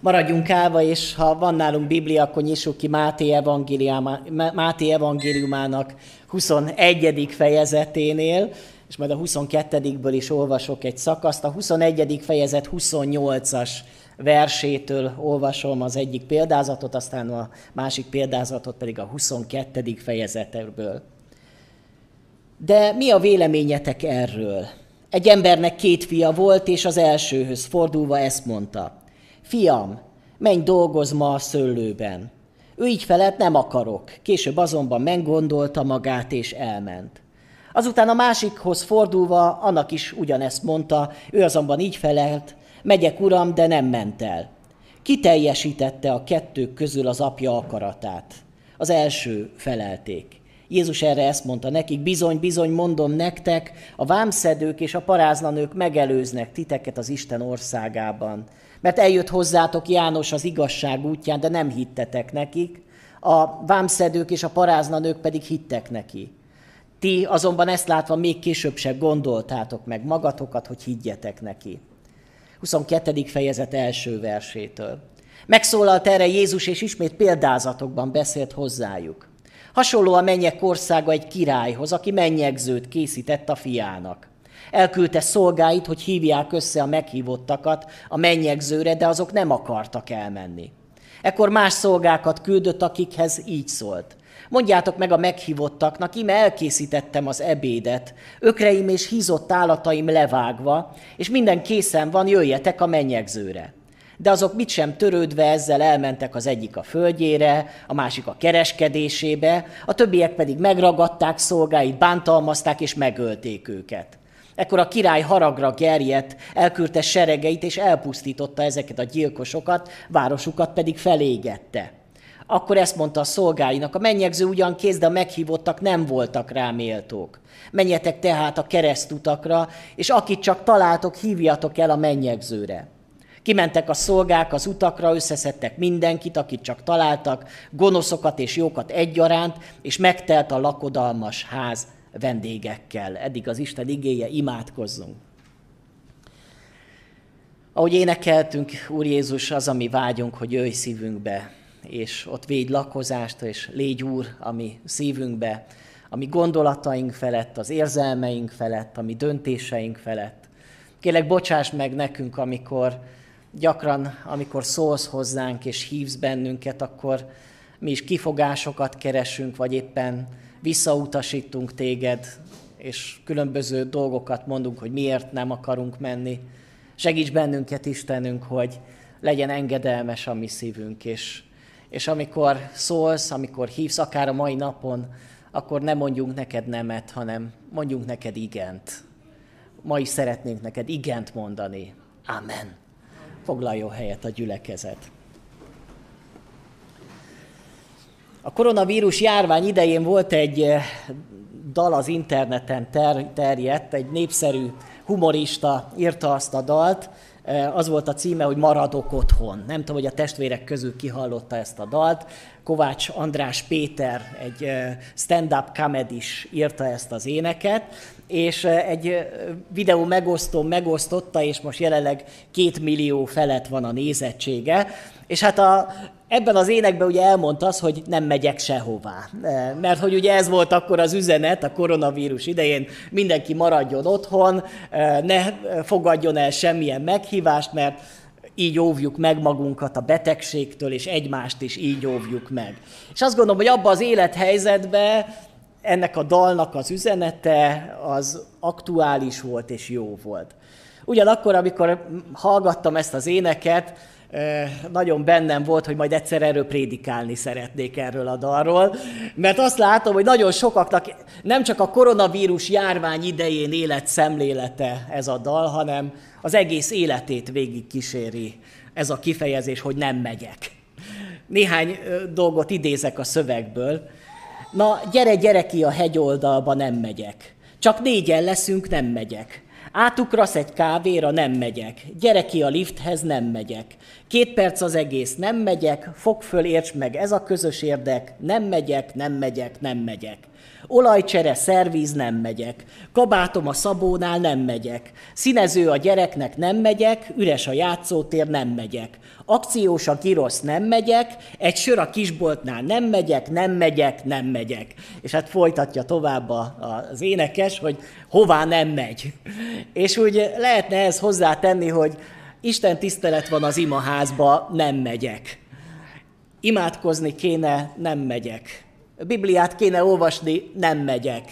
Maradjunk állva, és ha van nálunk Biblia, akkor nyissuk ki Máté, Máté evangéliumának 21. fejezeténél, és majd a 22-ből is olvasok egy szakaszt. A 21. fejezet 28-as versétől olvasom az egyik példázatot, aztán a másik példázatot pedig a 22. fejezetből. De mi a véleményetek erről? Egy embernek két fia volt, és az elsőhöz fordulva ezt mondta. Fiam, menj dolgozz ma a szőlőben. Ő így felett nem akarok, később azonban meggondolta magát és elment. Azután a másikhoz fordulva annak is ugyanezt mondta, ő azonban így felelt, megyek uram, de nem ment el. Ki teljesítette a kettők közül az apja akaratát? Az első felelték. Jézus erre ezt mondta nekik, bizony, bizony, mondom nektek, a vámszedők és a parázlanők megelőznek titeket az Isten országában. Mert eljött hozzátok János az igazság útján, de nem hittetek nekik, a vámszedők és a parázlanők pedig hittek neki. Ti azonban ezt látva még később se gondoltátok meg magatokat, hogy higgyetek neki. 22. fejezet első versétől. Megszólalt erre Jézus, és ismét példázatokban beszélt hozzájuk. Hasonló a mennyek országa egy királyhoz, aki mennyegzőt készített a fiának. Elküldte szolgáit, hogy hívják össze a meghívottakat a mennyegzőre, de azok nem akartak elmenni. Ekkor más szolgákat küldött, akikhez így szólt. Mondjátok meg a meghívottaknak, ime elkészítettem az ebédet, ökreim és hízott állataim levágva, és minden készen van, jöjjetek a mennyegzőre. De azok mit sem törődve ezzel elmentek az egyik a földjére, a másik a kereskedésébe, a többiek pedig megragadták szolgáit, bántalmazták és megölték őket. Ekkor a király haragra gerjedt, elküldte seregeit, és elpusztította ezeket a gyilkosokat, városukat pedig felégette. Akkor ezt mondta a szolgáinak, a mennyegző ugyan kész, de a meghívottak nem voltak rá méltók. Menjetek tehát a keresztutakra, és akit csak találtok, hívjatok el a mennyegzőre. Kimentek a szolgák az utakra, összeszedtek mindenkit, akit csak találtak, gonoszokat és jókat egyaránt, és megtelt a lakodalmas ház vendégekkel. Eddig az Isten igéje, imádkozzunk. Ahogy énekeltünk, Úr Jézus, az, ami vágyunk, hogy jöjj szívünkbe, és ott védj lakozást, és légy Úr, ami szívünkbe, ami gondolataink felett, az érzelmeink felett, ami döntéseink felett. Kérlek, bocsáss meg nekünk, amikor gyakran, amikor szólsz hozzánk és hívsz bennünket, akkor mi is kifogásokat keresünk, vagy éppen visszautasítunk téged, és különböző dolgokat mondunk, hogy miért nem akarunk menni. Segíts bennünket, Istenünk, hogy legyen engedelmes a mi szívünk, és és amikor szólsz, amikor hívsz, akár a mai napon, akkor nem mondjunk neked nemet, hanem mondjunk neked igent. Ma is szeretnénk neked igent mondani. Amen. Foglaljon helyet a gyülekezet. A koronavírus járvány idején volt egy eh, dal az interneten ter- terjedt, egy népszerű humorista írta azt a dalt, az volt a címe, hogy Maradok otthon. Nem tudom, hogy a testvérek közül kihallotta ezt a dalt. Kovács András Péter, egy stand-up comedis írta ezt az éneket, és egy videó megosztó megosztotta, és most jelenleg két millió felett van a nézettsége. És hát a, ebben az énekben ugye elmondta az, hogy nem megyek sehová. Mert hogy ugye ez volt akkor az üzenet a koronavírus idején, mindenki maradjon otthon, ne fogadjon el semmilyen meghívást, mert így óvjuk meg magunkat a betegségtől, és egymást is így óvjuk meg. És azt gondolom, hogy abban az élethelyzetben ennek a dalnak az üzenete az aktuális volt és jó volt. Ugyanakkor, amikor hallgattam ezt az éneket, nagyon bennem volt, hogy majd egyszer erről prédikálni szeretnék erről a dalról, mert azt látom, hogy nagyon sokaknak nem csak a koronavírus járvány idején élet szemlélete ez a dal, hanem az egész életét végig kíséri ez a kifejezés, hogy nem megyek. Néhány dolgot idézek a szövegből. Na, gyere, gyere ki a hegyoldalba, nem megyek. Csak négyen leszünk, nem megyek. Átukrasz egy kávéra, nem megyek. Gyere ki a lifthez, nem megyek. Két perc az egész, nem megyek. Fog föl, érts meg, ez a közös érdek. Nem megyek, nem megyek, nem megyek. Olajcsere, szervíz nem megyek. Kabátom a szabónál nem megyek. Színező a gyereknek nem megyek, üres a játszótér nem megyek. Akciós a girosz nem megyek, egy sör a kisboltnál nem megyek, nem megyek, nem megyek. És hát folytatja tovább az énekes, hogy hová nem megy. És úgy lehetne ez hozzátenni, hogy Isten tisztelet van az imaházba, nem megyek. Imádkozni kéne, nem megyek. Bibliát kéne olvasni, nem megyek.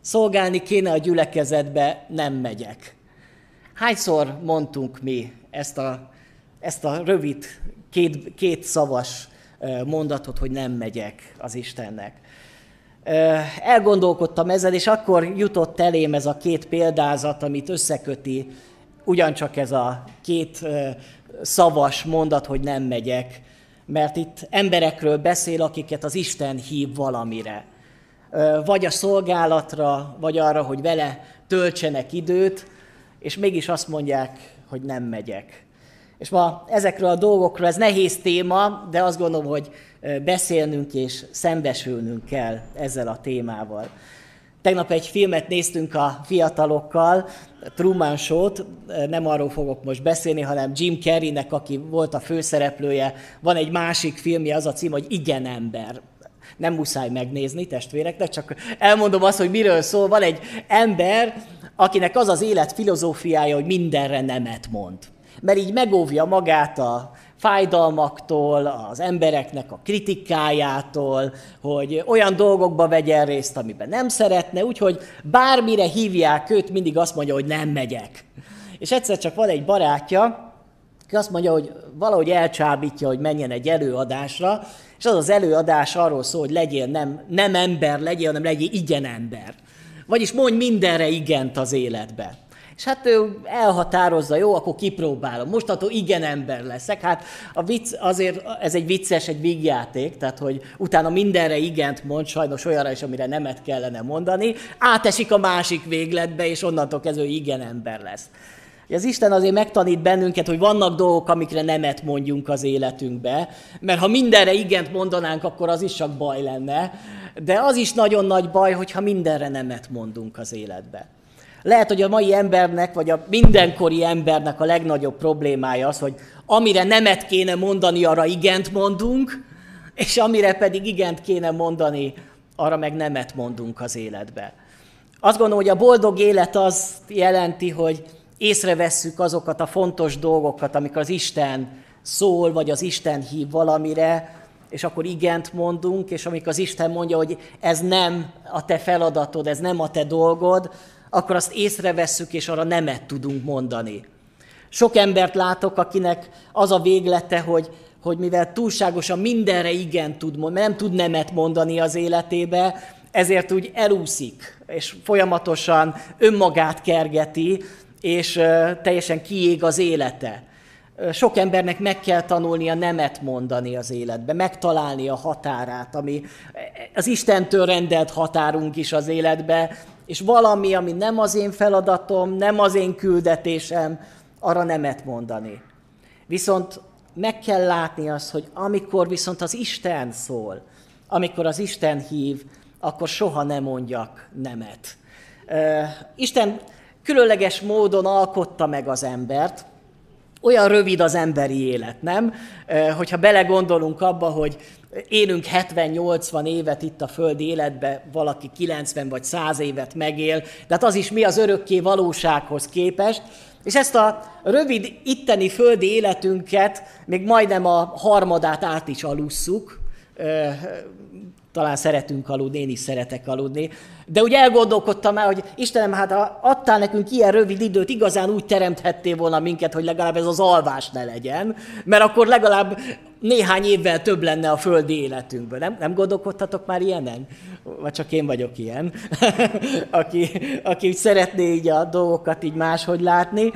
Szolgálni kéne a gyülekezetbe, nem megyek. Hányszor mondtunk mi ezt a, ezt a rövid, két, két szavas mondatot, hogy nem megyek az Istennek. Elgondolkodtam ezen, és akkor jutott elém ez a két példázat, amit összeköti ugyancsak ez a két szavas mondat, hogy nem megyek, mert itt emberekről beszél, akiket az Isten hív valamire. Vagy a szolgálatra, vagy arra, hogy vele töltsenek időt, és mégis azt mondják, hogy nem megyek. És ma ezekről a dolgokról, ez nehéz téma, de azt gondolom, hogy beszélnünk és szembesülnünk kell ezzel a témával. Tegnap egy filmet néztünk a fiatalokkal, Truman Show-t, nem arról fogok most beszélni, hanem Jim Carreynek, aki volt a főszereplője, van egy másik filmje, az a cím, hogy Igen ember. Nem muszáj megnézni testvéreknek, csak elmondom azt, hogy miről szól. Van egy ember, akinek az az élet filozófiája, hogy mindenre nemet mond. Mert így megóvja magát a fájdalmaktól, az embereknek a kritikájától, hogy olyan dolgokba vegyen részt, amiben nem szeretne, úgyhogy bármire hívják őt, mindig azt mondja, hogy nem megyek. És egyszer csak van egy barátja, aki azt mondja, hogy valahogy elcsábítja, hogy menjen egy előadásra, és az az előadás arról szól, hogy legyél nem, nem ember, legyél, hanem legyél igen ember. Vagyis mondj mindenre igent az életbe. És hát ő elhatározza, jó, akkor kipróbálom. Mostantól igen ember leszek. Hát a vicc, azért ez egy vicces, egy vígjáték, tehát hogy utána mindenre igent mond, sajnos olyanra is, amire nemet kellene mondani, átesik a másik végletbe, és onnantól kezdve igen ember lesz. Az Isten azért megtanít bennünket, hogy vannak dolgok, amikre nemet mondjunk az életünkbe, mert ha mindenre igent mondanánk, akkor az is csak baj lenne, de az is nagyon nagy baj, hogyha mindenre nemet mondunk az életbe. Lehet, hogy a mai embernek, vagy a mindenkori embernek a legnagyobb problémája az, hogy amire nemet kéne mondani, arra igent mondunk, és amire pedig igent kéne mondani, arra meg nemet mondunk az életbe. Azt gondolom, hogy a boldog élet azt jelenti, hogy észrevesszük azokat a fontos dolgokat, amik az Isten szól, vagy az Isten hív valamire, és akkor igent mondunk, és amikor az Isten mondja, hogy ez nem a te feladatod, ez nem a te dolgod, akkor azt észrevesszük, és arra nemet tudunk mondani. Sok embert látok, akinek az a véglete, hogy, hogy mivel túlságosan mindenre igen tud mondani, nem tud nemet mondani az életébe, ezért úgy elúszik, és folyamatosan önmagát kergeti, és teljesen kiég az élete. Sok embernek meg kell tanulnia nemet mondani az életbe, megtalálni a határát, ami az Istentől rendelt határunk is az életbe, és valami, ami nem az én feladatom, nem az én küldetésem, arra nemet mondani. Viszont meg kell látni azt, hogy amikor viszont az Isten szól, amikor az Isten hív, akkor soha nem mondjak nemet. Isten különleges módon alkotta meg az embert, olyan rövid az emberi élet, nem? Hogyha belegondolunk abba, hogy élünk 70-80 évet itt a földi életbe, valaki 90 vagy 100 évet megél, de hát az is mi az örökké valósághoz képest, és ezt a rövid itteni földi életünket még majdnem a harmadát át is alusszuk, talán szeretünk aludni, én is szeretek aludni, de úgy elgondolkodtam már, hogy Istenem, hát ha adtál nekünk ilyen rövid időt, igazán úgy teremthettél volna minket, hogy legalább ez az alvás ne legyen, mert akkor legalább néhány évvel több lenne a földi életünkből. Nem, nem gondolkodtatok már ilyenen? Vagy csak én vagyok ilyen, aki, aki úgy szeretné így a dolgokat így máshogy látni.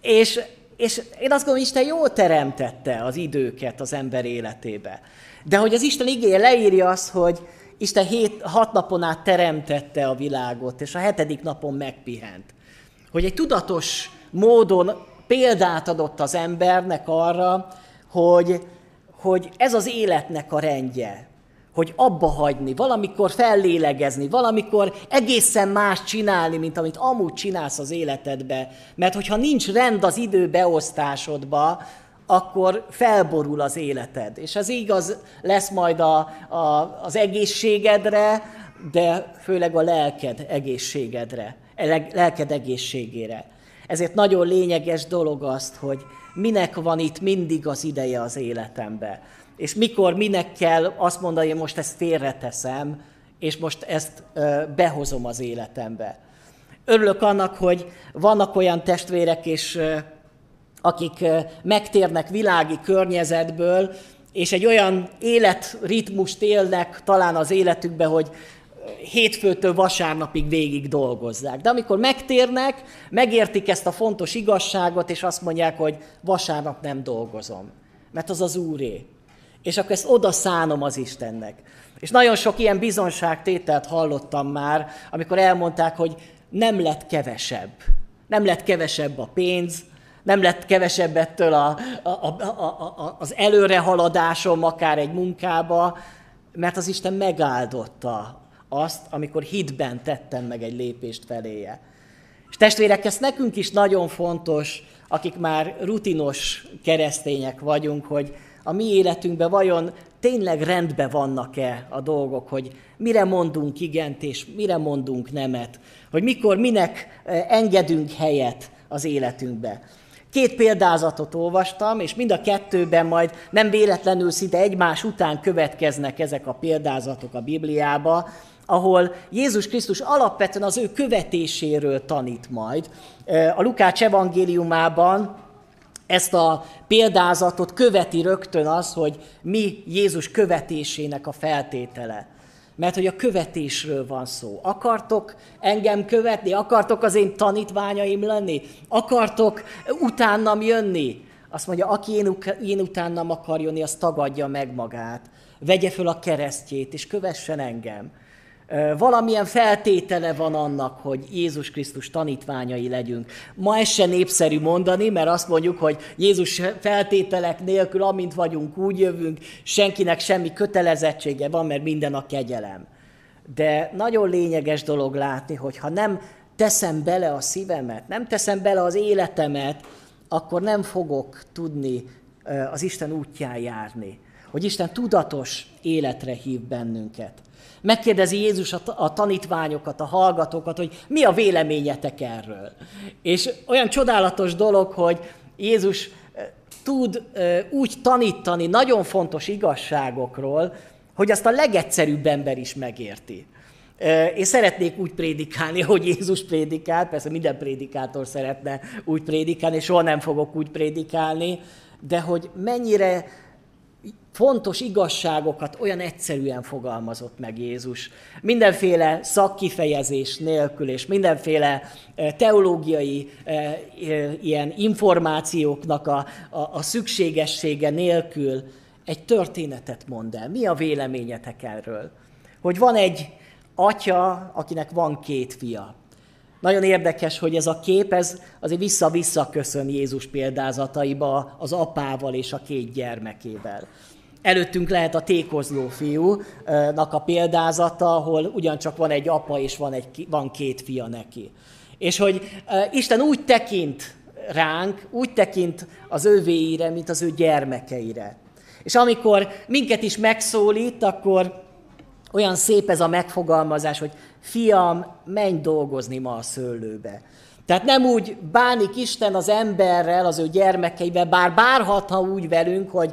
És, és én azt gondolom, Isten jól teremtette az időket az ember életébe. De hogy az Isten igéje leírja azt, hogy Isten hét, hat napon át teremtette a világot, és a hetedik napon megpihent. Hogy egy tudatos módon példát adott az embernek arra, hogy, hogy ez az életnek a rendje. hogy abba hagyni, valamikor fellélegezni, valamikor egészen más csinálni, mint amit amúgy csinálsz az életedbe. Mert hogyha nincs rend az idő beosztásodba, akkor felborul az életed. És ez igaz lesz majd a, a, az egészségedre, de főleg a lelked egészségedre, lelked egészségére. Ezért nagyon lényeges dolog azt, hogy minek van itt mindig az ideje az életembe. És mikor, minek kell azt mondani, hogy most ezt félreteszem, és most ezt behozom az életembe. Örülök annak, hogy vannak olyan testvérek, és akik megtérnek világi környezetből, és egy olyan életritmust élnek talán az életükbe, hogy hétfőtől vasárnapig végig dolgozzák. De amikor megtérnek, megértik ezt a fontos igazságot, és azt mondják, hogy vasárnap nem dolgozom, mert az az Úré. És akkor ezt oda szánom az Istennek. És nagyon sok ilyen bizonságtételt hallottam már, amikor elmondták, hogy nem lett kevesebb. Nem lett kevesebb a pénz, nem lett kevesebb ettől a, a, a, a, az előrehaladásom akár egy munkába, mert az Isten megáldotta azt, amikor hitben tettem meg egy lépést feléje. És testvérek, ez nekünk is nagyon fontos, akik már rutinos keresztények vagyunk, hogy a mi életünkben vajon tényleg rendben vannak-e a dolgok, hogy mire mondunk igent és mire mondunk nemet, hogy mikor, minek eh, engedünk helyet az életünkbe. Két példázatot olvastam, és mind a kettőben majd nem véletlenül szinte egymás után következnek ezek a példázatok a Bibliába, ahol Jézus Krisztus alapvetően az ő követéséről tanít majd. A Lukács evangéliumában ezt a példázatot követi rögtön az, hogy mi Jézus követésének a feltétele. Mert hogy a követésről van szó. Akartok engem követni? Akartok az én tanítványaim lenni? Akartok utánam jönni? Azt mondja, aki én, én utánam akar jönni, az tagadja meg magát. Vegye föl a keresztjét, és kövessen engem valamilyen feltétele van annak, hogy Jézus Krisztus tanítványai legyünk. Ma ez se népszerű mondani, mert azt mondjuk, hogy Jézus feltételek nélkül, amint vagyunk, úgy jövünk, senkinek semmi kötelezettsége van, mert minden a kegyelem. De nagyon lényeges dolog látni, hogy ha nem teszem bele a szívemet, nem teszem bele az életemet, akkor nem fogok tudni az Isten útján járni. Hogy Isten tudatos életre hív bennünket. Megkérdezi Jézus a, tanítványokat, a hallgatókat, hogy mi a véleményetek erről. És olyan csodálatos dolog, hogy Jézus tud úgy tanítani nagyon fontos igazságokról, hogy azt a legegyszerűbb ember is megérti. Én szeretnék úgy prédikálni, hogy Jézus prédikált, persze minden prédikátor szeretne úgy prédikálni, soha nem fogok úgy prédikálni, de hogy mennyire fontos igazságokat olyan egyszerűen fogalmazott meg Jézus. Mindenféle szakkifejezés nélkül, és mindenféle e, teológiai e, e, ilyen információknak a, a, a szükségessége nélkül egy történetet mond el. Mi a véleményetek erről? Hogy van egy atya, akinek van két fia. Nagyon érdekes, hogy ez a kép, ez azért vissza-vissza köszön Jézus példázataiba az apával és a két gyermekével. Előttünk lehet a tékozló fiúnak a példázata, ahol ugyancsak van egy apa és van, egy, van két fia neki. És hogy Isten úgy tekint ránk, úgy tekint az övéire, mint az ő gyermekeire. És amikor minket is megszólít, akkor olyan szép ez a megfogalmazás, hogy fiam, menj dolgozni ma a szőlőbe. Tehát nem úgy bánik Isten az emberrel, az ő gyermekeivel, bár bárhatna úgy velünk, hogy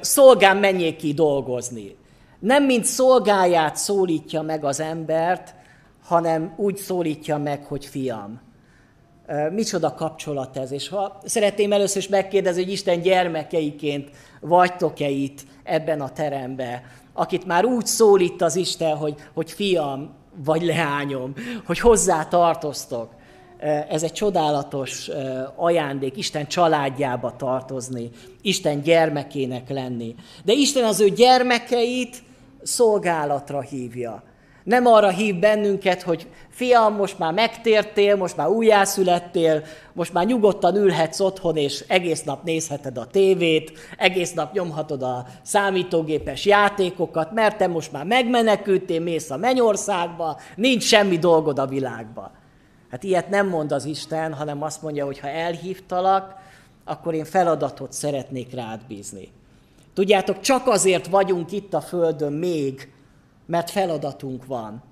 szolgán menjék ki dolgozni. Nem mint szolgáját szólítja meg az embert, hanem úgy szólítja meg, hogy fiam. Micsoda kapcsolat ez, és ha szeretném először is megkérdezni, hogy Isten gyermekeiként vagytok-e itt ebben a teremben, akit már úgy szólít az Isten, hogy, hogy fiam vagy leányom, hogy hozzá tartoztok. Ez egy csodálatos ajándék, Isten családjába tartozni, Isten gyermekének lenni. De Isten az ő gyermekeit szolgálatra hívja. Nem arra hív bennünket, hogy fiam, most már megtértél, most már újjászülettél, most már nyugodtan ülhetsz otthon, és egész nap nézheted a tévét, egész nap nyomhatod a számítógépes játékokat, mert te most már megmenekültél, mész a mennyországba, nincs semmi dolgod a világba. Hát ilyet nem mond az Isten, hanem azt mondja, hogy ha elhívtalak, akkor én feladatot szeretnék rád bízni. Tudjátok, csak azért vagyunk itt a Földön még, mert feladatunk van.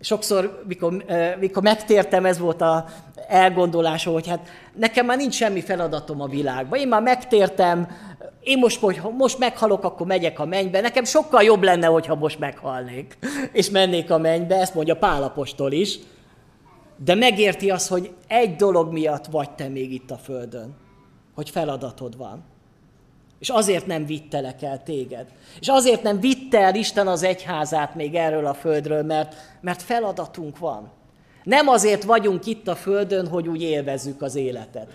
Sokszor, mikor, mikor megtértem, ez volt a elgondolásom, hogy hát nekem már nincs semmi feladatom a világban. Én már megtértem, én most, hogy most meghalok, akkor megyek a mennybe. Nekem sokkal jobb lenne, hogyha most meghalnék, és mennék a mennybe, ezt mondja Pálapostól is. De megérti az, hogy egy dolog miatt vagy te még itt a Földön, hogy feladatod van. És azért nem vittelek el téged. És azért nem vitte el Isten az egyházát még erről a földről, mert, mert feladatunk van. Nem azért vagyunk itt a földön, hogy úgy élvezzük az életet.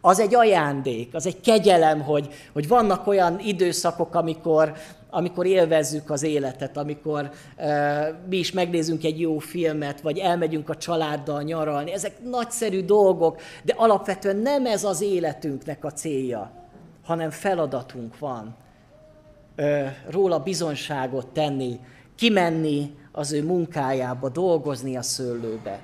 Az egy ajándék, az egy kegyelem, hogy, hogy vannak olyan időszakok, amikor, amikor élvezzük az életet, amikor e, mi is megnézünk egy jó filmet, vagy elmegyünk a családdal nyaralni. Ezek nagyszerű dolgok, de alapvetően nem ez az életünknek a célja hanem feladatunk van róla bizonságot tenni, kimenni az ő munkájába, dolgozni a szőlőbe.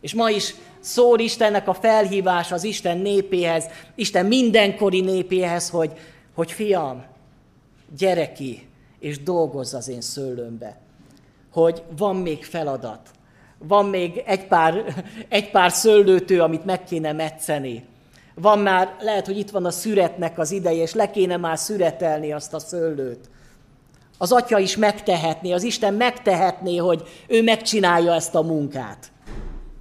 És ma is szól Istennek a felhívás az Isten népéhez, Isten mindenkori népéhez, hogy, hogy fiam, gyere ki, és dolgozz az én szőlőmbe. Hogy van még feladat, van még egy pár, egy pár szőlőtő, amit meg kéne metszeni, van már, lehet, hogy itt van a szüretnek az ideje, és le kéne már szüretelni azt a szőlőt. Az atya is megtehetné, az Isten megtehetné, hogy ő megcsinálja ezt a munkát.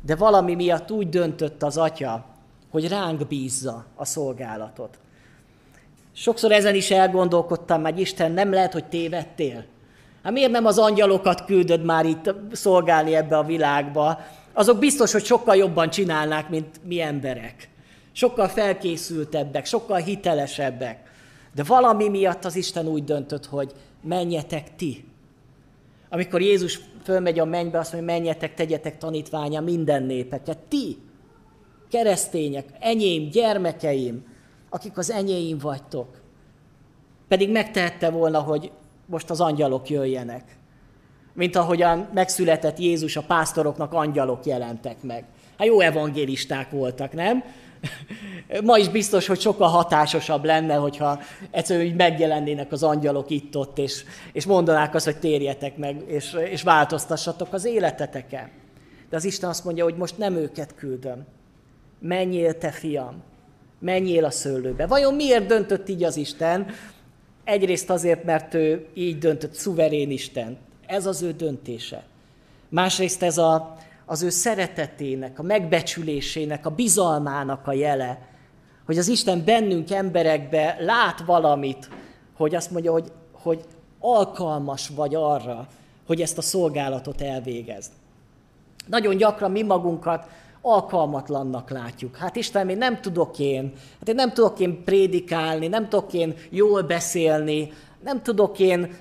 De valami miatt úgy döntött az atya, hogy ránk bízza a szolgálatot. Sokszor ezen is elgondolkodtam, hogy Isten nem lehet, hogy tévedtél. Hát miért nem az angyalokat küldöd már itt szolgálni ebbe a világba? Azok biztos, hogy sokkal jobban csinálnák, mint mi emberek sokkal felkészültebbek, sokkal hitelesebbek. De valami miatt az Isten úgy döntött, hogy menjetek ti. Amikor Jézus fölmegy a mennybe, azt mondja, menjetek, tegyetek tanítványa minden népeket. Ti, keresztények, enyém, gyermekeim, akik az enyéim vagytok. Pedig megtehette volna, hogy most az angyalok jöjjenek. Mint ahogyan megszületett Jézus, a pásztoroknak angyalok jelentek meg. Hát jó evangélisták voltak, nem? Ma is biztos, hogy sokkal hatásosabb lenne, hogyha egyszerűen így megjelennének az angyalok itt-ott, és, és mondanák azt, hogy térjetek meg, és, és változtassatok az életeteken. De az Isten azt mondja, hogy most nem őket küldöm. Menjél, te fiam, menjél a szőlőbe. Vajon miért döntött így az Isten? Egyrészt azért, mert ő így döntött, szuverén Isten. Ez az ő döntése. Másrészt ez a, az ő szeretetének, a megbecsülésének, a bizalmának a jele, hogy az Isten bennünk emberekbe lát valamit, hogy azt mondja, hogy, hogy alkalmas vagy arra, hogy ezt a szolgálatot elvégezd. Nagyon gyakran mi magunkat alkalmatlannak látjuk. Hát Isten, én nem tudok én, hát én nem tudok én prédikálni, nem tudok én jól beszélni, nem tudok én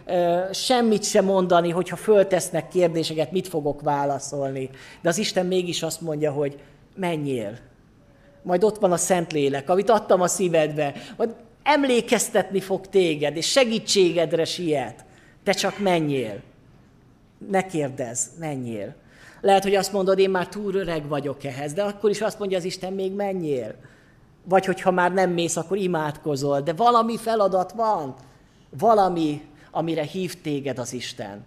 semmit sem mondani, hogyha föltesznek kérdéseket, mit fogok válaszolni. De az Isten mégis azt mondja, hogy menjél. Majd ott van a Szentlélek, amit adtam a szívedbe. Majd emlékeztetni fog téged, és segítségedre siet. Te csak menjél. Ne kérdezz, menjél. Lehet, hogy azt mondod, én már túl öreg vagyok ehhez, de akkor is azt mondja az Isten, még menjél. Vagy hogyha már nem mész, akkor imádkozol, de valami feladat van valami, amire hív téged az Isten.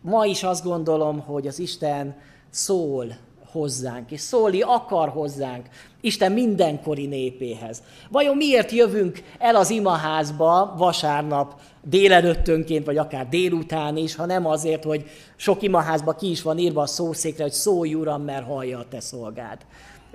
Ma is azt gondolom, hogy az Isten szól hozzánk, és szólni akar hozzánk Isten mindenkori népéhez. Vajon miért jövünk el az imaházba vasárnap délelőttönként, vagy akár délután is, ha nem azért, hogy sok imaházba ki is van írva a szószékre, hogy szólj Uram, mert hallja a te szolgád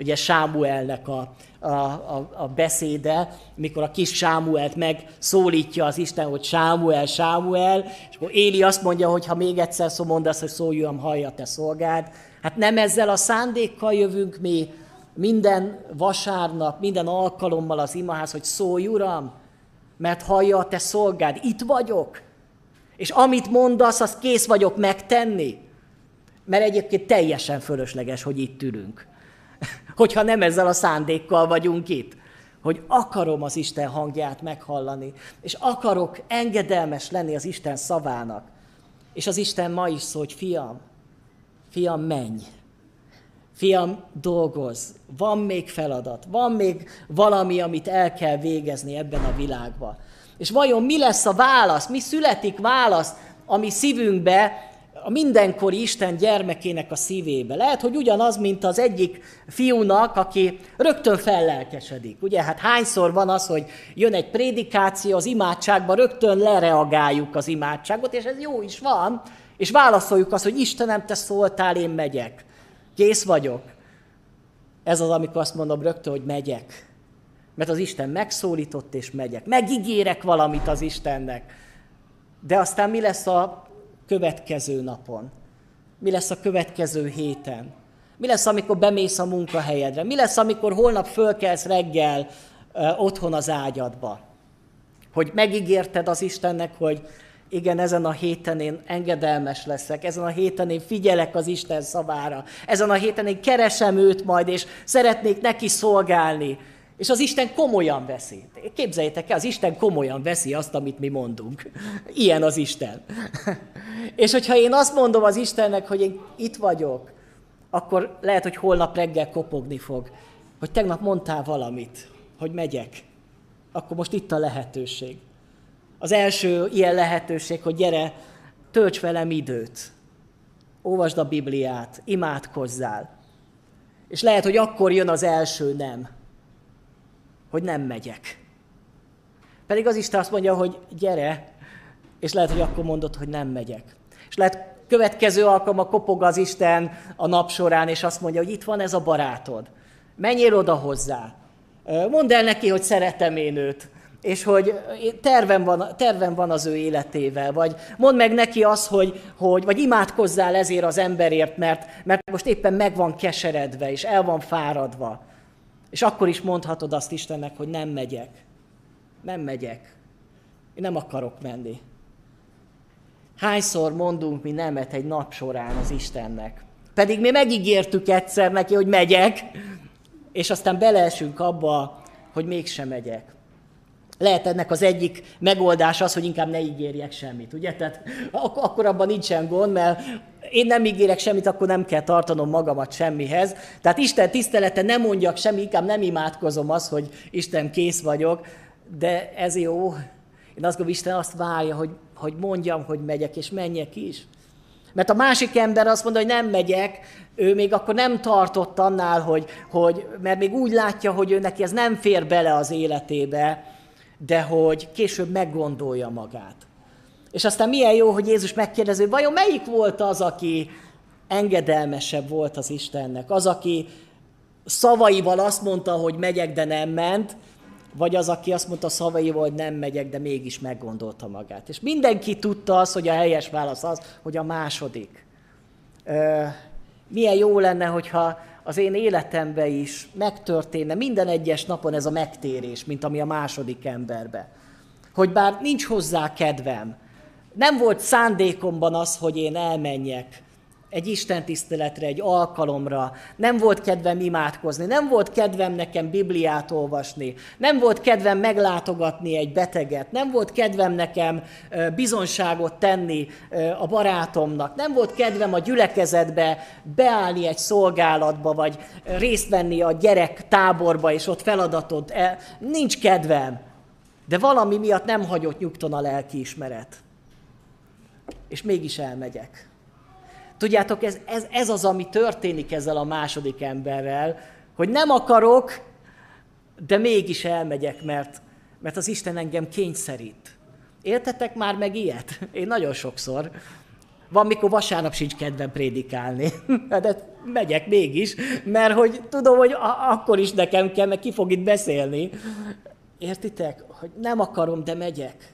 ugye Sámuelnek a, a, a, a beszéde, mikor a kis Sámuelt megszólítja az Isten, hogy Sámuel, Sámuel, és akkor Éli azt mondja, hogy ha még egyszer szó mondasz, hogy szóljon, hallja te szolgád. Hát nem ezzel a szándékkal jövünk mi minden vasárnap, minden alkalommal az imaház, hogy szólj, Uram, mert hallja a te szolgád, itt vagyok. És amit mondasz, azt kész vagyok megtenni. Mert egyébként teljesen fölösleges, hogy itt ülünk. Hogyha nem ezzel a szándékkal vagyunk itt. Hogy akarom az Isten hangját meghallani, és akarok engedelmes lenni az Isten szavának. És az Isten ma is szól, hogy fiam, fiam, menj. Fiam, dolgoz, van még feladat, van még valami, amit el kell végezni ebben a világban. És vajon mi lesz a válasz, mi születik válasz, ami szívünkbe, a mindenkori Isten gyermekének a szívébe. Lehet, hogy ugyanaz, mint az egyik fiúnak, aki rögtön fellelkesedik. Ugye, hát hányszor van az, hogy jön egy prédikáció az imádságban, rögtön lereagáljuk az imádságot, és ez jó is van, és válaszoljuk azt, hogy Istenem, te szóltál, én megyek. Kész vagyok. Ez az, amikor azt mondom rögtön, hogy megyek. Mert az Isten megszólított, és megyek. Megígérek valamit az Istennek. De aztán mi lesz a következő napon? Mi lesz a következő héten? Mi lesz, amikor bemész a munkahelyedre? Mi lesz, amikor holnap fölkelsz reggel ö, otthon az ágyadba? Hogy megígérted az Istennek, hogy igen, ezen a héten én engedelmes leszek, ezen a héten én figyelek az Isten szavára, ezen a héten én keresem őt majd, és szeretnék neki szolgálni. És az Isten komolyan veszi. Képzeljétek el, az Isten komolyan veszi azt, amit mi mondunk. Ilyen az Isten. és hogyha én azt mondom az Istennek, hogy én itt vagyok, akkor lehet, hogy holnap reggel kopogni fog, hogy tegnap mondtál valamit, hogy megyek. Akkor most itt a lehetőség. Az első ilyen lehetőség, hogy gyere, tölts velem időt. Olvasd a Bibliát, imádkozzál. És lehet, hogy akkor jön az első nem, hogy nem megyek. Pedig az Isten azt mondja, hogy gyere, és lehet, hogy akkor mondod, hogy nem megyek. És lehet, következő alkalommal kopog az Isten a nap során, és azt mondja, hogy itt van ez a barátod. Menjél oda hozzá. Mondd el neki, hogy szeretem én őt és hogy terven van, terven van az ő életével, vagy mondd meg neki azt, hogy, hogy vagy imádkozzál ezért az emberért, mert, mert most éppen meg van keseredve, és el van fáradva. És akkor is mondhatod azt Istennek, hogy nem megyek. Nem megyek. Én nem akarok menni. Hányszor mondunk mi nemet egy nap során az Istennek? Pedig mi megígértük egyszer neki, hogy megyek, és aztán beleesünk abba, hogy mégsem megyek. Lehet ennek az egyik megoldás az, hogy inkább ne ígérjek semmit, ugye? Tehát ak- akkor abban nincsen gond, mert én nem ígérek semmit, akkor nem kell tartanom magamat semmihez. Tehát Isten tisztelete nem mondjak semmi, inkább nem imádkozom azt, hogy Isten kész vagyok, de ez jó. Én azt gondolom, Isten azt várja, hogy, hogy mondjam, hogy megyek, és menjek is. Mert a másik ember azt mondja, hogy nem megyek, ő még akkor nem tartott annál, hogy, hogy mert még úgy látja, hogy ő neki ez nem fér bele az életébe, de hogy később meggondolja magát. És aztán milyen jó, hogy Jézus megkérdezi, vajon melyik volt az, aki engedelmesebb volt az Istennek? Az, aki szavaival azt mondta, hogy megyek, de nem ment, vagy az, aki azt mondta szavaival, hogy nem megyek, de mégis meggondolta magát. És mindenki tudta azt, hogy a helyes válasz az, hogy a második. Milyen jó lenne, hogyha az én életemben is megtörténne minden egyes napon ez a megtérés, mint ami a második emberbe. Hogy bár nincs hozzá kedvem, nem volt szándékomban az, hogy én elmenjek egy istentiszteletre, egy alkalomra, nem volt kedvem imádkozni, nem volt kedvem nekem Bibliát olvasni, nem volt kedvem meglátogatni egy beteget, nem volt kedvem nekem bizonságot tenni a barátomnak, nem volt kedvem a gyülekezetbe beállni egy szolgálatba, vagy részt venni a gyerek táborba, és ott feladatot, el... nincs kedvem. De valami miatt nem hagyott nyugton a lelkiismeret. És mégis elmegyek. Tudjátok, ez, ez, ez az, ami történik ezzel a második emberrel, hogy nem akarok, de mégis elmegyek, mert, mert az Isten engem kényszerít. Éltetek már meg ilyet? Én nagyon sokszor. Van, mikor vasárnap sincs kedvem prédikálni, de megyek mégis, mert hogy tudom, hogy akkor is nekem kell, mert ki fog itt beszélni. Értitek? Hogy nem akarom, de megyek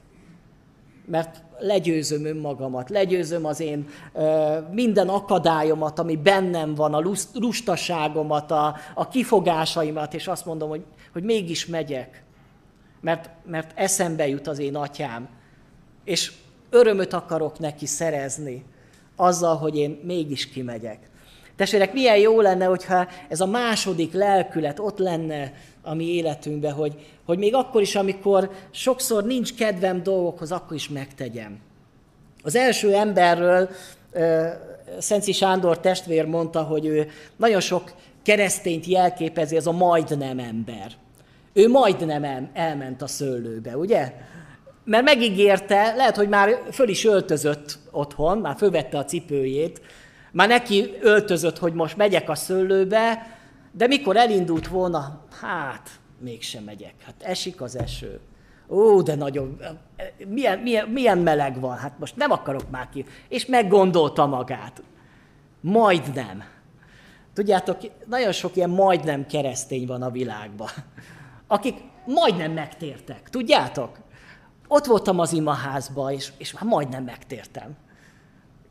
mert legyőzöm önmagamat, legyőzöm az én ö, minden akadályomat, ami bennem van, a lust, lustaságomat, a, a kifogásaimat, és azt mondom, hogy, hogy mégis megyek, mert, mert eszembe jut az én atyám. És Örömöt akarok neki szerezni azzal, hogy én mégis kimegyek. Testvérek, milyen jó lenne, hogyha ez a második lelkület ott lenne a mi életünkben, hogy, hogy még akkor is, amikor sokszor nincs kedvem dolgokhoz, akkor is megtegyem. Az első emberről Szenci Sándor testvér mondta, hogy ő nagyon sok keresztényt jelképezi, ez a majdnem ember. Ő majdnem elment a szőlőbe, ugye? Mert megígérte, lehet, hogy már föl is öltözött otthon, már fölvette a cipőjét, már neki öltözött, hogy most megyek a szőlőbe, de mikor elindult volna, hát mégsem megyek. Hát esik az eső. Ó, de nagyon, milyen, milyen, milyen meleg van, hát most nem akarok már ki. És meggondolta magát. Majdnem. Tudjátok, nagyon sok ilyen majdnem keresztény van a világban, akik majdnem megtértek, tudjátok? Ott voltam az imaházba, és, és már majdnem megtértem.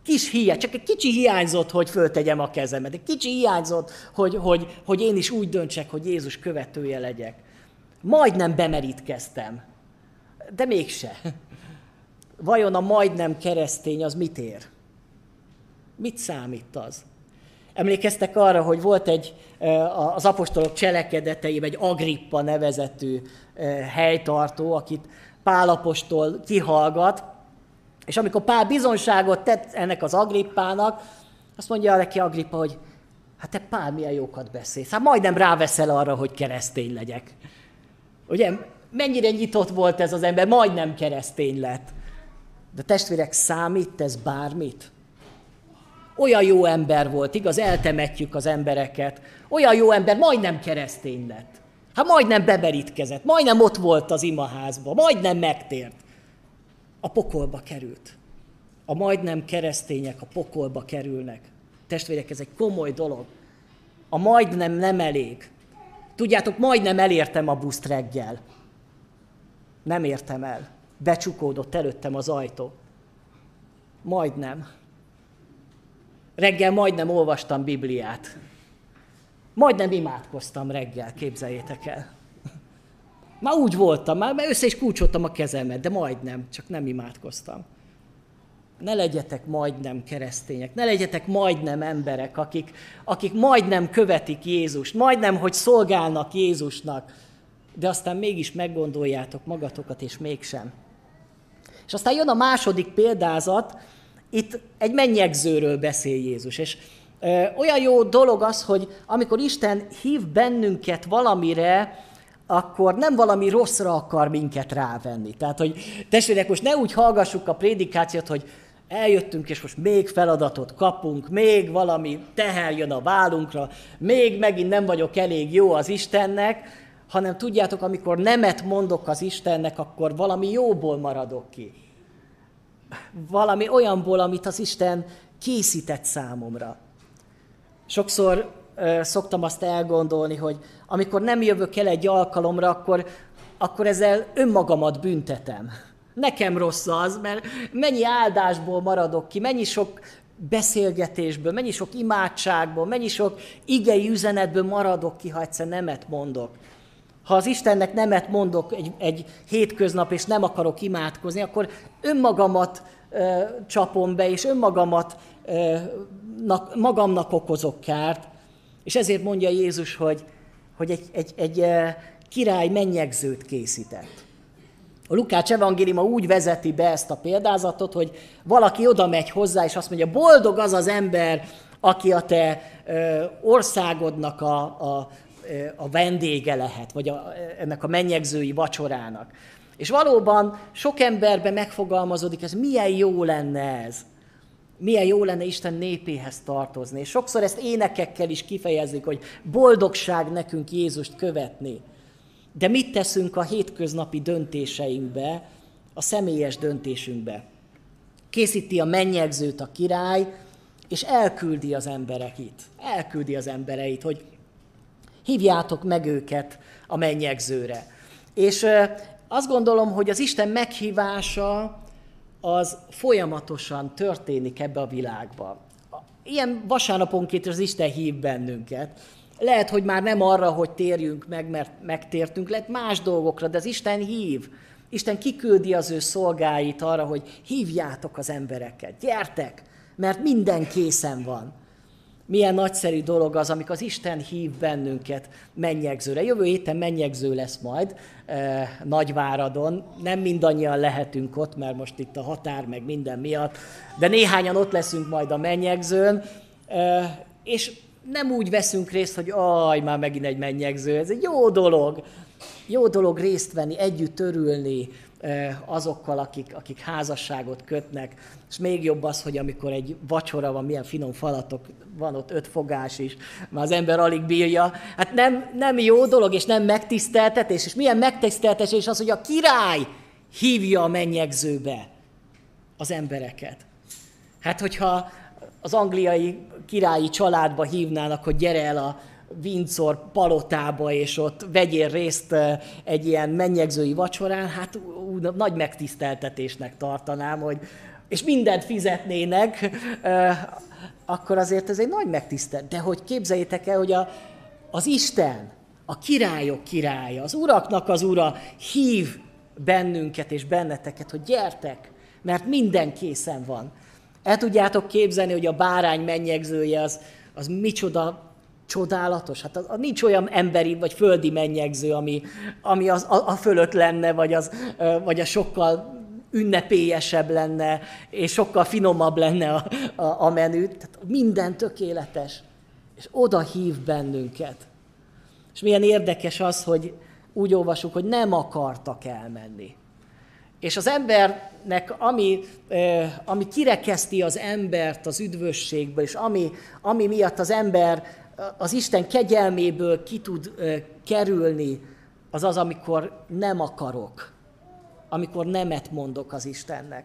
Kis hiány, csak egy kicsi hiányzott, hogy föltegyem a kezemet. Egy kicsi hiányzott, hogy, hogy, hogy én is úgy döntsek, hogy Jézus követője legyek. Majdnem bemerítkeztem, de mégse. Vajon a majdnem keresztény az mit ér? Mit számít az? Emlékeztek arra, hogy volt egy az apostolok cselekedeteiben egy Agrippa nevezetű helytartó, akit Pálapostól kihallgat, és amikor Pál bizonságot tett ennek az Agrippának, azt mondja neki Agrippa, hogy hát te Pál milyen jókat beszélsz. Hát majdnem ráveszel arra, hogy keresztény legyek. Ugye, mennyire nyitott volt ez az ember, majdnem keresztény lett. De testvérek, számít ez bármit? Olyan jó ember volt, igaz, eltemetjük az embereket. Olyan jó ember, majdnem keresztény lett. Hát majdnem beberítkezett, majdnem ott volt az imaházba, majdnem megtért. A pokolba került. A majdnem keresztények a pokolba kerülnek. Testvérek, ez egy komoly dolog. A majdnem nem elég. Tudjátok, majdnem elértem a buszt reggel. Nem értem el. Becsukódott előttem az ajtó. Majdnem. Reggel majdnem olvastam Bibliát. Majdnem imádkoztam reggel, képzeljétek el. Már úgy voltam, már össze is kulcsoltam a kezemet, de majdnem, csak nem imádkoztam. Ne legyetek majdnem keresztények, ne legyetek majdnem emberek, akik, akik majdnem követik Jézust, majdnem, hogy szolgálnak Jézusnak, de aztán mégis meggondoljátok magatokat, és mégsem. És aztán jön a második példázat, itt egy mennyegzőről beszél Jézus, és olyan jó dolog az, hogy amikor Isten hív bennünket valamire, akkor nem valami rosszra akar minket rávenni. Tehát, hogy testvérek, most ne úgy hallgassuk a prédikációt, hogy eljöttünk, és most még feladatot kapunk, még valami teher jön a vállunkra, még megint nem vagyok elég jó az Istennek, hanem tudjátok, amikor nemet mondok az Istennek, akkor valami jóból maradok ki. Valami olyanból, amit az Isten készített számomra. Sokszor szoktam azt elgondolni, hogy amikor nem jövök el egy alkalomra, akkor, akkor ezzel önmagamat büntetem. Nekem rossz az, mert mennyi áldásból maradok ki, mennyi sok beszélgetésből, mennyi sok imádságból, mennyi sok igei üzenetből maradok ki, ha egyszer nemet mondok. Ha az Istennek nemet mondok egy, egy hétköznap, és nem akarok imádkozni, akkor önmagamat ö, csapom be, és önmagamat ö, magamnak okozok kárt, és ezért mondja Jézus, hogy, hogy egy, egy, egy király mennyegzőt készített. A Lukács evangéliuma úgy vezeti be ezt a példázatot, hogy valaki oda megy hozzá, és azt mondja, boldog az az ember, aki a te országodnak a, a, a vendége lehet, vagy a, ennek a mennyegzői vacsorának. És valóban sok emberben megfogalmazódik, ez milyen jó lenne ez milyen jó lenne Isten népéhez tartozni. És sokszor ezt énekekkel is kifejezik, hogy boldogság nekünk Jézust követni. De mit teszünk a hétköznapi döntéseinkbe, a személyes döntésünkbe? Készíti a mennyegzőt a király, és elküldi az embereit. Elküldi az embereit, hogy hívjátok meg őket a mennyegzőre. És azt gondolom, hogy az Isten meghívása az folyamatosan történik ebbe a világba. Ilyen vasárnaponként az Isten hív bennünket. Lehet, hogy már nem arra, hogy térjünk meg, mert megtértünk, lehet más dolgokra, de az Isten hív. Isten kiküldi az ő szolgáit arra, hogy hívjátok az embereket, gyertek, mert minden készen van. Milyen nagyszerű dolog az, amikor az Isten hív bennünket mennyegzőre. Jövő héten mennyegző lesz majd eh, Nagyváradon. Nem mindannyian lehetünk ott, mert most itt a határ, meg minden miatt, de néhányan ott leszünk majd a mennyegzőn, eh, és nem úgy veszünk részt, hogy aj, már megint egy mennyegző. Ez egy jó dolog. Jó dolog részt venni, együtt örülni, azokkal, akik, akik házasságot kötnek, és még jobb az, hogy amikor egy vacsora van, milyen finom falatok, van ott öt fogás is, már az ember alig bírja. Hát nem, nem jó dolog, és nem megtiszteltetés, és milyen megtiszteltetés az, hogy a király hívja a mennyegzőbe az embereket. Hát, hogyha az angliai királyi családba hívnának, hogy gyere el a Windsor palotába, és ott vegyél részt egy ilyen mennyegzői vacsorán, hát nagy megtiszteltetésnek tartanám, hogy és mindent fizetnének, akkor azért ez egy nagy megtisztelt. De hogy képzeljétek el, hogy a, az Isten, a királyok királya, az uraknak az ura hív bennünket és benneteket, hogy gyertek, mert minden készen van. El tudjátok képzelni, hogy a bárány mennyegzője az, az micsoda csodálatos. Hát az, az nincs olyan emberi vagy földi mennyegző, ami, ami az, a, a fölött lenne, vagy az, vagy az sokkal ünnepélyesebb lenne, és sokkal finomabb lenne a, a, a menü. Tehát minden tökéletes. És oda hív bennünket. És milyen érdekes az, hogy úgy olvasjuk, hogy nem akartak elmenni. És az embernek, ami, ami kirekeszti az embert az üdvösségből, és ami, ami miatt az ember az Isten kegyelméből ki tud kerülni, az az, amikor nem akarok, amikor nemet mondok az Istennek,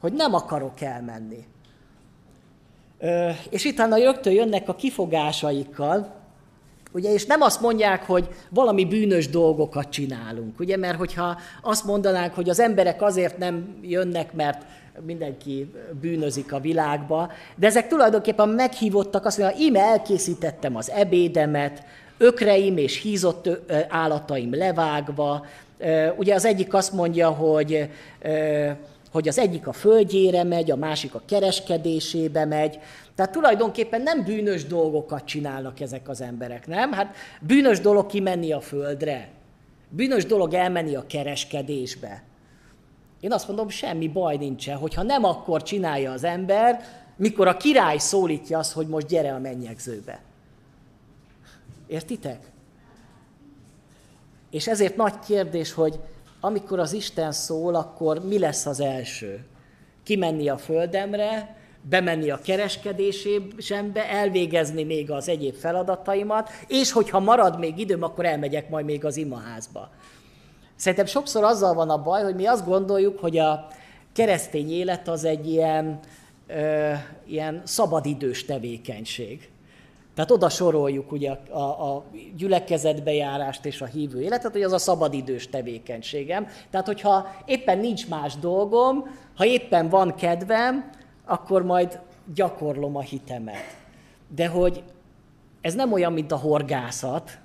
hogy nem akarok elmenni. És itt rögtön jönnek a kifogásaikkal, Ugye, és nem azt mondják, hogy valami bűnös dolgokat csinálunk, ugye, mert hogyha azt mondanánk, hogy az emberek azért nem jönnek, mert mindenki bűnözik a világba, de ezek tulajdonképpen meghívottak azt mondja, íme elkészítettem az ebédemet, ökreim és hízott állataim levágva. Ugye az egyik azt mondja, hogy hogy az egyik a földjére megy, a másik a kereskedésébe megy. Tehát tulajdonképpen nem bűnös dolgokat csinálnak ezek az emberek, nem? Hát bűnös dolog kimenni a földre. Bűnös dolog elmenni a kereskedésbe. Én azt mondom, semmi baj nincsen, hogyha nem akkor csinálja az ember, mikor a király szólítja azt, hogy most gyere a mennyegzőbe. Értitek? És ezért nagy kérdés, hogy amikor az Isten szól, akkor mi lesz az első? Kimenni a földemre, bemenni a kereskedésembe, elvégezni még az egyéb feladataimat, és hogyha marad még időm, akkor elmegyek majd még az imaházba. Szerintem sokszor azzal van a baj, hogy mi azt gondoljuk, hogy a keresztény élet az egy ilyen, ö, ilyen szabadidős tevékenység. Tehát oda soroljuk ugye a, a, a gyülekezetbejárást és a hívő életet, hogy az a szabadidős tevékenységem. Tehát, hogyha éppen nincs más dolgom, ha éppen van kedvem, akkor majd gyakorlom a hitemet. De hogy ez nem olyan, mint a horgászat,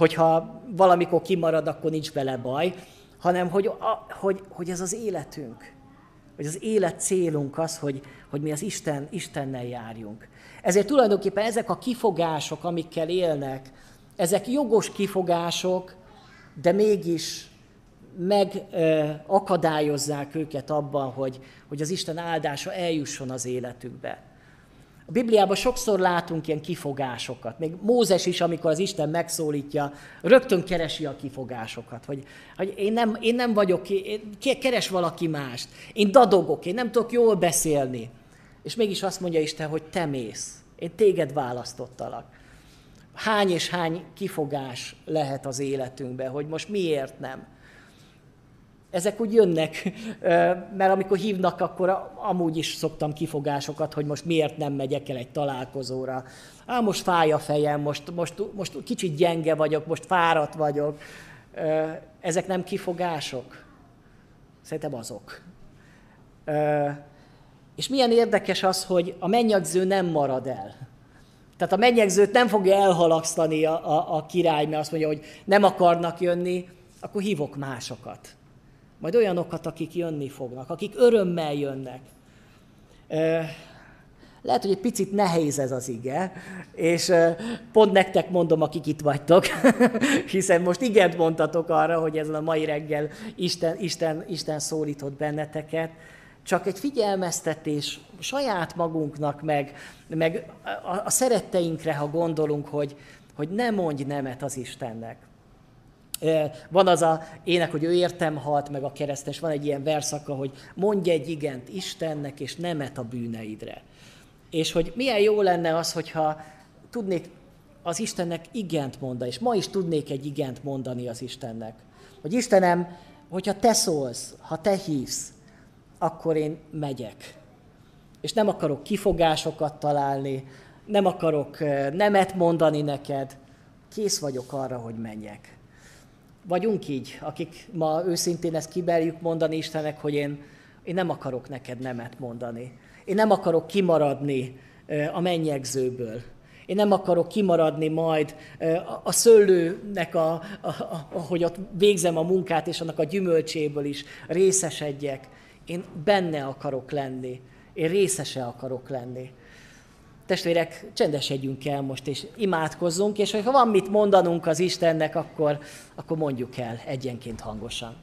hogyha valamikor kimarad, akkor nincs vele baj, hanem hogy, a, hogy, hogy ez az életünk. Hogy az élet célunk az, hogy, hogy mi az Isten, Istennel járjunk. Ezért tulajdonképpen ezek a kifogások, amikkel élnek, ezek jogos kifogások, de mégis megakadályozzák őket abban, hogy, hogy az Isten áldása eljusson az életükbe. A Bibliában sokszor látunk ilyen kifogásokat. Még Mózes is, amikor az Isten megszólítja, rögtön keresi a kifogásokat, hogy, hogy én, nem, én nem vagyok, én, keres valaki mást, én dadogok, én nem tudok jól beszélni. És mégis azt mondja Isten, hogy te mész, én téged választottalak. Hány és hány kifogás lehet az életünkben, hogy most miért nem ezek úgy jönnek, mert amikor hívnak, akkor amúgy is szoktam kifogásokat, hogy most miért nem megyek el egy találkozóra. Á, most fáj a fejem, most, most, most kicsit gyenge vagyok, most fáradt vagyok. Ezek nem kifogások? Szerintem azok. És milyen érdekes az, hogy a mennyegző nem marad el. Tehát a mennyegzőt nem fogja elhalasztani a, a, a király, mert azt mondja, hogy nem akarnak jönni, akkor hívok másokat majd olyanokat, akik jönni fognak, akik örömmel jönnek. Lehet, hogy egy picit nehéz ez az ige, és pont nektek mondom, akik itt vagytok, hiszen most igent mondtatok arra, hogy ezen a mai reggel Isten, Isten, Isten szólított benneteket, csak egy figyelmeztetés saját magunknak, meg, meg a, a szeretteinkre, ha gondolunk, hogy, hogy ne mondj nemet az Istennek. Van az a ének, hogy ő értem halt, meg a keresztes, van egy ilyen verszaka, hogy mondj egy igent Istennek, és nemet a bűneidre. És hogy milyen jó lenne az, hogyha tudnék az Istennek igent mondani, és ma is tudnék egy igent mondani az Istennek. Hogy Istenem, hogyha te szólsz, ha te hívsz, akkor én megyek. És nem akarok kifogásokat találni, nem akarok nemet mondani neked, kész vagyok arra, hogy menjek. Vagyunk így, akik ma őszintén ezt kiberjük mondani Istennek, hogy én, én nem akarok neked nemet mondani. Én nem akarok kimaradni a mennyegzőből. Én nem akarok kimaradni majd a szőlőnek, a, a, a, ahogy ott végzem a munkát, és annak a gyümölcséből is részesedjek. Én benne akarok lenni. Én részese akarok lenni. Testvérek, csendesedjünk el most, és imádkozzunk, és ha van mit mondanunk az Istennek, akkor, akkor mondjuk el egyenként hangosan.